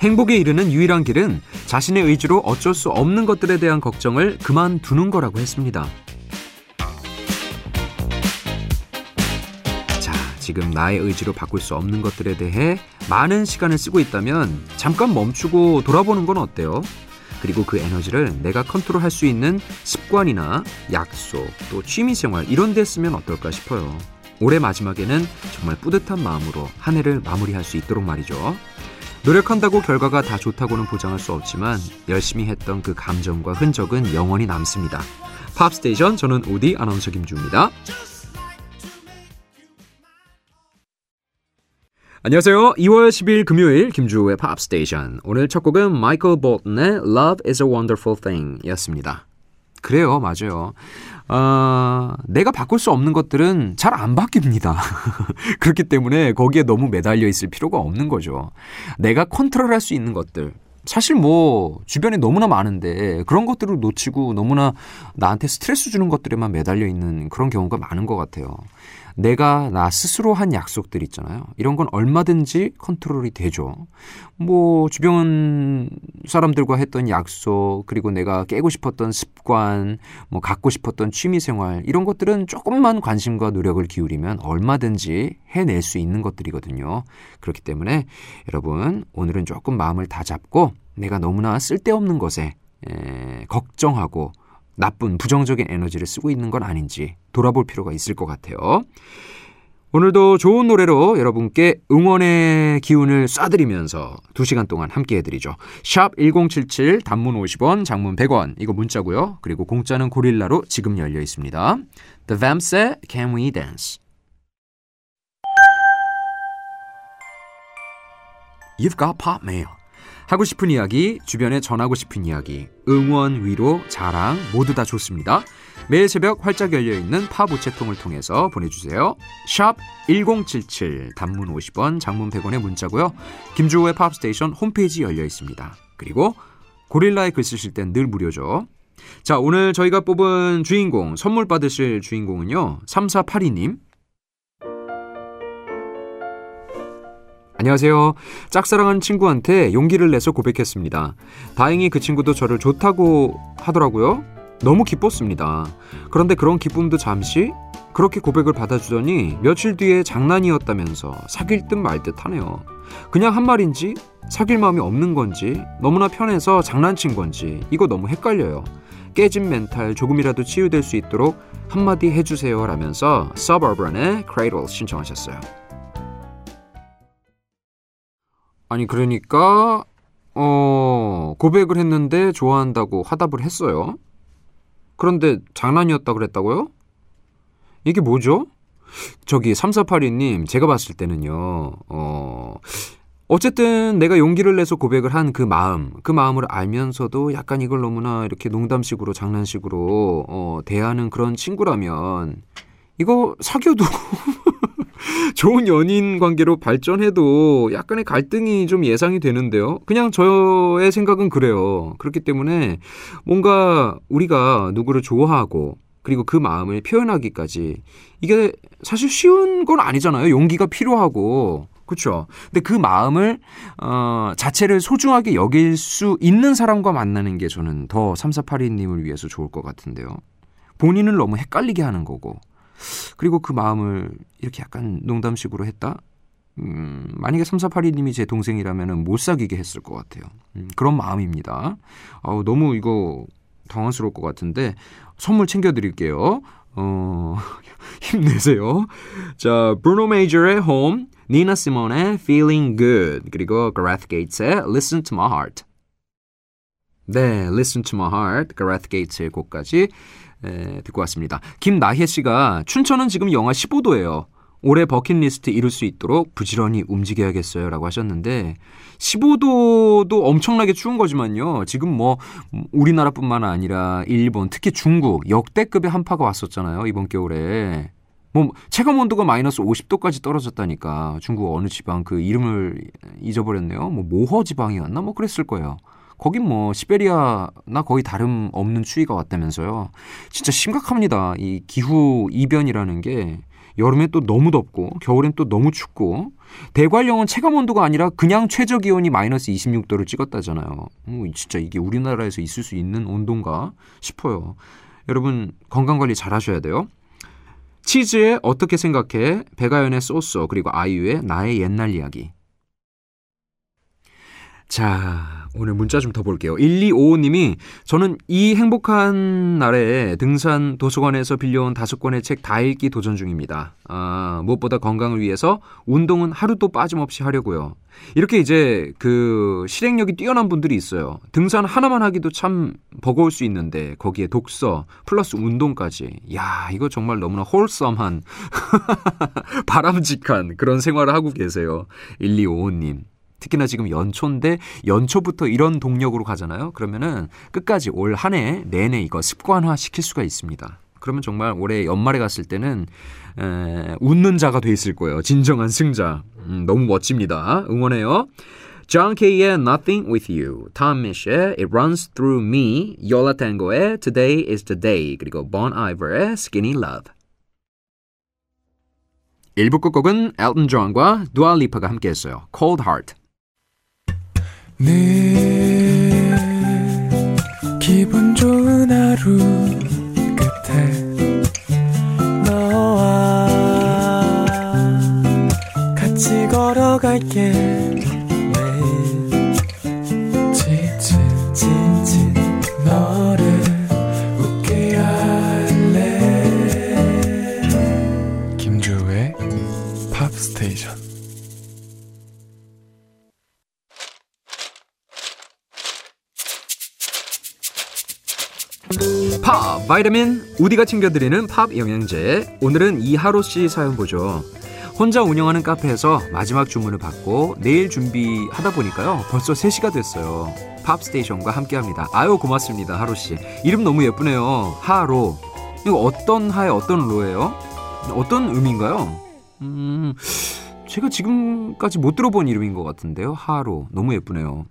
행복에 이르는 유일한 길은 자신의 의지로 어쩔 수 없는 것들에 대한 걱정을 그만두는 거라고 했습니다. 자, 지금 나의 의지로 바꿀 수 없는 것들에 대해 많은 시간을 쓰고 있다면 잠깐 멈추고 돌아보는 건 어때요? 그리고 그 에너지를 내가 컨트롤할 수 있는 습관이나 약속, 또 취미생활 이런 데 쓰면 어떨까 싶어요. 올해 마지막에는 정말 뿌듯한 마음으로 한 해를 마무리할 수 있도록 말이죠. 노력한다고 결과가 다 좋다고는 보장할 수 없지만 열심히 했던 그 감정과 흔적은 영원히 남습니다. 팝스테이션 저는 오디 아나운서 김주우입니다. 안녕하세요. 2월 10일 금요일 김주우의 팝스테이션. 오늘 첫 곡은 마이클 볼튼의 Love is a Wonderful Thing 였습니다. 그래요, 맞아요. 어, 내가 바꿀 수 없는 것들은 잘 안 바뀝니다. 그렇기 때문에 거기에 너무 매달려 있을 필요가 없는 거죠. 내가 컨트롤할 수 있는 것들. 사실 뭐 주변에 너무나 많은데 그런 것들을 놓치고 너무나 나한테 스트레스 주는 것들에만 매달려 있는 그런 경우가 많은 것 같아요. 내가 나 스스로 한 약속들 있잖아요. 이런 건 얼마든지 컨트롤이 되죠. 뭐 주변 사람들과 했던 약속, 그리고 내가 깨고 싶었던 습관, 뭐 갖고 싶었던 취미 생활 이런 것들은 조금만 관심과 노력을 기울이면 얼마든지 해낼 수 있는 것들이거든요. 그렇기 때문에 여러분 오늘은 조금 마음을 다 잡고 내가 너무나 쓸데없는 것에 에, 걱정하고 나쁜 부정적인 에너지를 쓰고 있는 건 아닌지 돌아볼 필요가 있을 것 같아요. 오늘도 좋은 노래로 여러분께 응원의 기운을 쏴드리면서 2시간 동안 함께 해드리죠. 샵 1077 단문 50원 장문 100원 이거 문자고요. 그리고 공짜는 고릴라로 지금 열려 있습니다. The Vamps의 Can We Dance You've got pop mail 하고 싶은 이야기, 주변에 전하고 싶은 이야기, 응원, 위로, 자랑 모두 다 좋습니다. 매일 새벽 활짝 열려있는 팝 우체통을 통해서 보내주세요. 샵 1077 단문 50원, 장문 100원의 문자고요. 김주호의 팝스테이션 홈페이지 열려 있습니다. 그리고 고릴라에 글 쓰실 땐 늘 무료죠. 자, 오늘 저희가 뽑은 주인공, 선물 받으실 주인공은요. 3482님. 안녕하세요. 짝사랑한 친구한테 용기를 내서 고백했습니다. 다행히 그 친구도 저를 좋다고 하더라고요. 너무 기뻤습니다. 그런데 그런 기쁨도 잠시 그렇게 고백을 받아주더니 며칠 뒤에 장난이었다면서 사귈 듯 말 듯 하네요. 그냥 한 말인지 사귈 마음이 없는 건지 너무나 편해서 장난친 건지 이거 너무 헷갈려요. 깨진 멘탈 조금이라도 치유될 수 있도록 한마디 해주세요 라면서 Suburban의 Cradle 신청하셨어요. 아니 그러니까 어 고백을 했는데 좋아한다고 화답을 했어요. 그런데 장난이었다 그랬다고요? 이게 뭐죠? 저기 3482님 제가 봤을 때는요. 어 어쨌든 내가 용기를 내서 고백을 한 그 마음, 그 마음을 알면서도 약간 이걸 너무나 이렇게 농담식으로 장난식으로 어 대하는 그런 친구라면 이거 사귀어도 좋은 연인 관계로 발전해도 약간의 갈등이 좀 예상이 되는데요. 그냥 저의 생각은 그래요. 그렇기 때문에 뭔가 우리가 누구를 좋아하고 그리고 그 마음을 표현하기까지 이게 사실 쉬운 건 아니잖아요. 용기가 필요하고. 그렇죠. 근데 그 마음을 어 자체를 소중하게 여길 수 있는 사람과 만나는 게 저는 더 3482님을 위해서 좋을 것 같은데요. 본인을 너무 헷갈리게 하는 거고. 그리고 그 마음을 이렇게 약간 농담식으로 했다? 음, 만약에 3482님이 제 동생이라면 못 사귀게 했을 것 같아요. 음, 그런 마음입니다. 아우, 너무 이거 당황스러울 것 같은데 선물 챙겨드릴게요. 어, 힘내세요. 자, 브루노 메이저의 Home, 니나 시몬의 Feeling Good, 그리고 그라트 게이츠의 Listen to My Heart. 네, Listen to My Heart, 그라트 게이츠의 곡까지 에, 듣고 왔습니다. 김나혜 씨가 춘천은 지금 영하 15도예요. 올해 버킷리스트 이룰 수 있도록 부지런히 움직여야겠어요. 라고 하셨는데, 15도도 엄청나게 추운 거지만요. 지금 뭐, 우리나라뿐만 아니라 일본, 특히 중국, 역대급의 한파가 왔었잖아요. 이번 겨울에. 뭐, 체감 온도가 마이너스 50도까지 떨어졌다니까. 중국 어느 지방 그 이름을 잊어버렸네요. 뭐, 모허 지방이었나? 뭐, 그랬을 거예요. 거긴 뭐 시베리아나 거의 다름 없는 추위가 왔다면서요. 진짜 심각합니다. 이 기후 이변이라는 게 여름에 또 너무 덥고 겨울엔 또 너무 춥고 대관령은 체감 온도가 아니라 그냥 최저 기온이 마이너스 26도를 찍었다잖아요. 오, 진짜 이게 우리나라에서 있을 수 있는 온도인가 싶어요. 여러분 건강 관리 잘 하셔야 돼요. 치즈에 어떻게 생각해? 배가연의 소스 그리고 아이유의 나의 옛날 이야기. 자, 오늘 문자 좀 더 볼게요. 1255님이 저는 이 행복한 날에 등산 도서관에서 빌려온 다섯 권의 책 다 읽기 도전 중입니다. 아, 무엇보다 건강을 위해서 운동은 하루도 빠짐없이 하려고요. 이렇게 이제 그 실행력이 뛰어난 분들이 있어요. 등산 하나만 하기도 참 버거울 수 있는데 거기에 독서 플러스 운동까지. 야, 이거 정말 너무나 홀썸한 바람직한 그런 생활을 하고 계세요. 1255님. 특히나 지금 연초인데 연초부터 이런 동력으로 가잖아요. 그러면은 끝까지 올 한 해 내내 이거 습관화 시킬 수가 있습니다. 그러면 정말 올해 연말에 갔을 때는 에, 웃는 자가 돼 있을 거예요. 진정한 승자. 음, 너무 멋집니다. 응원해요. John K의 Nothing With You, Tom Mish의 It Runs Through Me, Yola Tango의 Today Is The Day, 그리고 Bon Iver의 Skinny Love. 1부 끝곡은 엘튼 존과 두아 리파가 함께했어요. Cold Heart. 늘 기분 좋은 하루 끝에 너와 같이 걸어갈게 팝 바이타민 우디가 챙겨드리는 팝 영양제. 오늘은 이하로 씨 사연 보죠. 혼자 운영하는 카페에서 마지막 주문을 받고 내일 준비하다 보니까요 벌써 3시가 됐어요. 팝스테이션과 함께합니다. 아유 고맙습니다 하로 씨. 이름 너무 예쁘네요. 하로 이거 어떤 하에 어떤 로예요? 어떤 의미인가요? 음 제가 지금까지 못 들어본 이름인 것 같은데요. 하로 너무 예쁘네요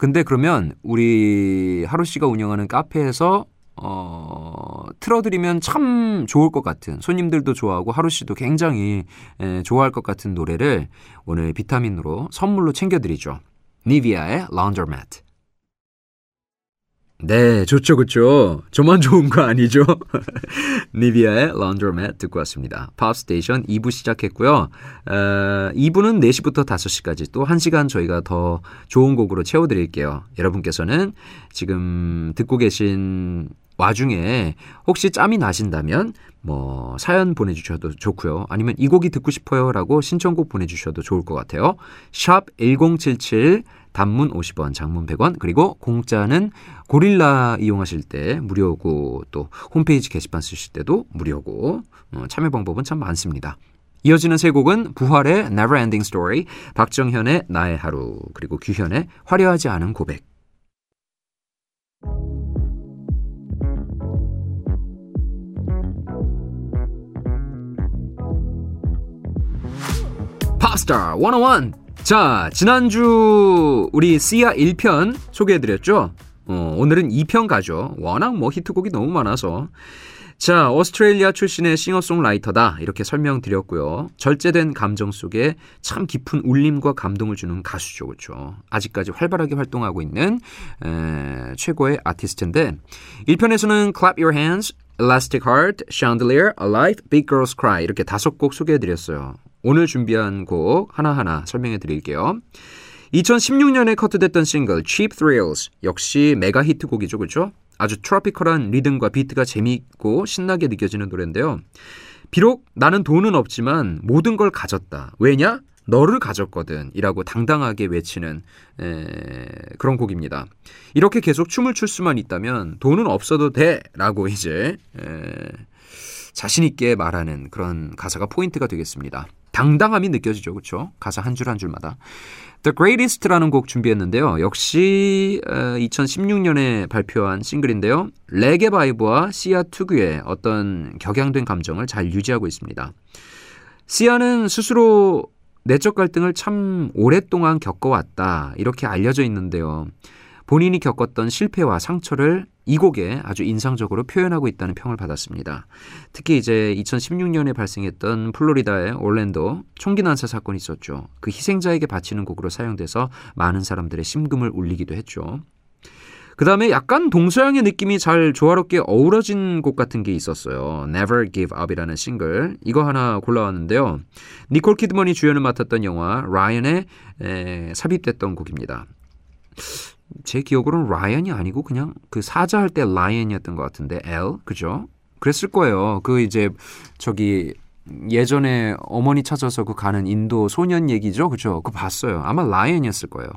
근데 그러면 우리 하루 씨가 운영하는 카페에서 어, 틀어드리면 참 좋을 것 같은 손님들도 좋아하고 하루 씨도 굉장히 에, 좋아할 것 같은 노래를 오늘 비타민으로 선물로 챙겨드리죠. 니비아의 Laundromat. 네, 좋죠, 그죠? 저만 좋은 거 아니죠? 니비아의 Laundromat 듣고 왔습니다. 팝스테이션 2부 시작했고요. 어, 2부는 4시부터 5시까지 또 1시간 저희가 더 좋은 곡으로 채워드릴게요. 여러분께서는 지금 듣고 계신 와중에 혹시 짬이 나신다면 뭐 사연 보내주셔도 좋고요. 아니면 이 곡이 듣고 싶어요라고 신청곡 보내주셔도 좋을 것 같아요. 샵 1077 단문 50원, 장문 100원, 그리고 공짜는 고릴라 이용하실 때 무료고 또 홈페이지 게시판 쓰실 때도 무료고 어, 참여 방법은 참 많습니다. 이어지는 세 곡은 부활의 Never Ending Story, 박정현의 나의 하루, 그리고 규현의 화려하지 않은 고백. 팝스타 101 자, 지난주 우리 시아 1편 소개해드렸죠? 어, 오늘은 2편 가죠. 워낙 뭐 히트곡이 너무 많아서. 자, 오스트레일리아 출신의 싱어송라이터다. 이렇게 설명드렸고요. 절제된 감정 속에 참 깊은 울림과 감동을 주는 가수죠. 그렇죠? 아직까지 활발하게 활동하고 있는 에, 최고의 아티스트인데 1편에서는 Clap Your Hands, Elastic Heart, Chandelier, Alive, Big Girls Cry 이렇게 다섯 곡 소개해드렸어요. 오늘 준비한 곡 하나하나 설명해 드릴게요. 2016년에 커트됐던 싱글 Cheap Thrills 역시 메가 히트곡이죠. 그렇죠? 아주 트로피컬한 리듬과 비트가 재미있고 신나게 느껴지는 노래인데요. 비록 나는 돈은 없지만 모든 걸 가졌다. 왜냐? 너를 가졌거든. 이라고 당당하게 외치는 에, 그런 곡입니다. 이렇게 계속 춤을 출 수만 있다면 돈은 없어도 돼. 라고 이제 에, 자신있게 말하는 그런 가사가 포인트가 되겠습니다. 당당함이 느껴지죠. 그렇죠? 가사 한 줄 한 줄마다. The Greatest라는 곡 준비했는데요. 역시 2016년에 발표한 싱글인데요. 레게 vibe와 시아 특유의 어떤 격양된 감정을 잘 유지하고 있습니다. 시아는 스스로 내적 갈등을 참 오랫동안 겪어왔다. 이렇게 알려져 있는데요. 본인이 겪었던 실패와 상처를 이 곡에 아주 인상적으로 표현하고 있다는 평을 받았습니다. 특히 이제 2016년에 발생했던 플로리다의 올랜도 총기 난사 사건이 있었죠. 그 희생자에게 바치는 곡으로 사용돼서 많은 사람들의 심금을 울리기도 했죠. 그 다음에 약간 동서양의 느낌이 잘 조화롭게 어우러진 곡 같은 게 있었어요. Never Give Up이라는 싱글. 이거 하나 골라왔는데요. 니콜 키드먼이 주연을 맡았던 영화 라이언에 에, 삽입됐던 곡입니다. 제 기억으로는 라이언이 아니고 그냥 그 사자 할 때 lion이었던 것 같은데 L 그죠? 그랬을 거예요. 그 이제 저기 예전에 어머니 찾아서 그 가는 인도 소년 얘기죠, 그죠? 그거 봤어요. 아마 라이언이었을 거예요.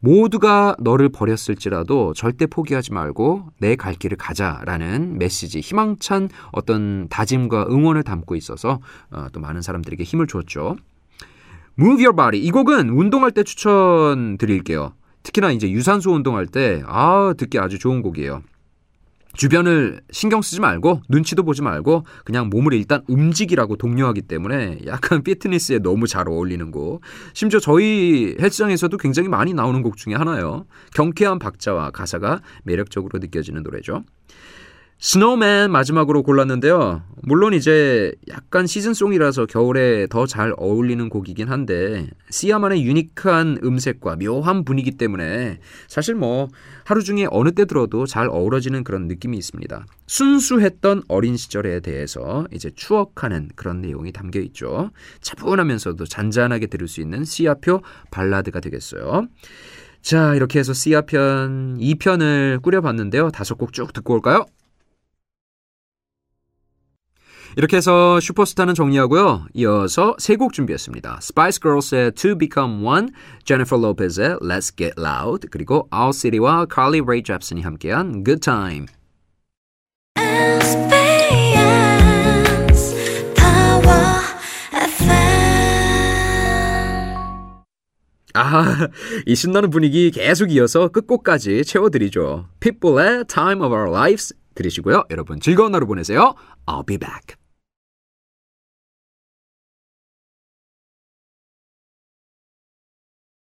모두가 너를 버렸을지라도 절대 포기하지 말고 내 갈 길을 가자라는 메시지, 희망찬 어떤 다짐과 응원을 담고 있어서 어, 또 많은 사람들에게 힘을 줬죠. Move Your Body 이 곡은 운동할 때 추천드릴게요. 특히나 이제 유산소 운동할 때 아, 듣기 아주 좋은 곡이에요. 주변을 신경 쓰지 말고 눈치도 보지 말고 그냥 몸을 일단 움직이라고 독려하기 때문에 약간 피트니스에 너무 잘 어울리는 곡. 심지어 저희 헬스장에서도 굉장히 많이 나오는 곡 중에 하나예요. 경쾌한 박자와 가사가 매력적으로 느껴지는 노래죠. Snowman 마지막으로 골랐는데요. 물론 이제 약간 시즌송이라서 겨울에 더 잘 어울리는 곡이긴 한데 시아만의 unique한 음색과 묘한 분위기 때문에 사실 뭐 하루 중에 어느 때 들어도 잘 어우러지는 그런 느낌이 있습니다. 순수했던 어린 시절에 대해서 이제 추억하는 그런 내용이 담겨 있죠. 차분하면서도 잔잔하게 들을 수 있는 시아표 발라드가 되겠어요. 자, 이렇게 해서 시아편 2편을 꾸려봤는데요. 다섯 곡 쭉 듣고 올까요? 이렇게 해서 슈퍼스타는 정리하고요. 이어서 세 곡 준비했습니다. Spice Girls의 To Become One, Jennifer Lopez의 Let's Get Loud, 그리고 Our City와 Carly Rae Jepsen이 함께한 Good Time. 아, 이 신나는 분위기 계속 이어서 끝곡까지 채워드리죠. Pitbull의 Time of Our Lives 들으시고요. 여러분 즐거운 하루 보내세요. I'll be back.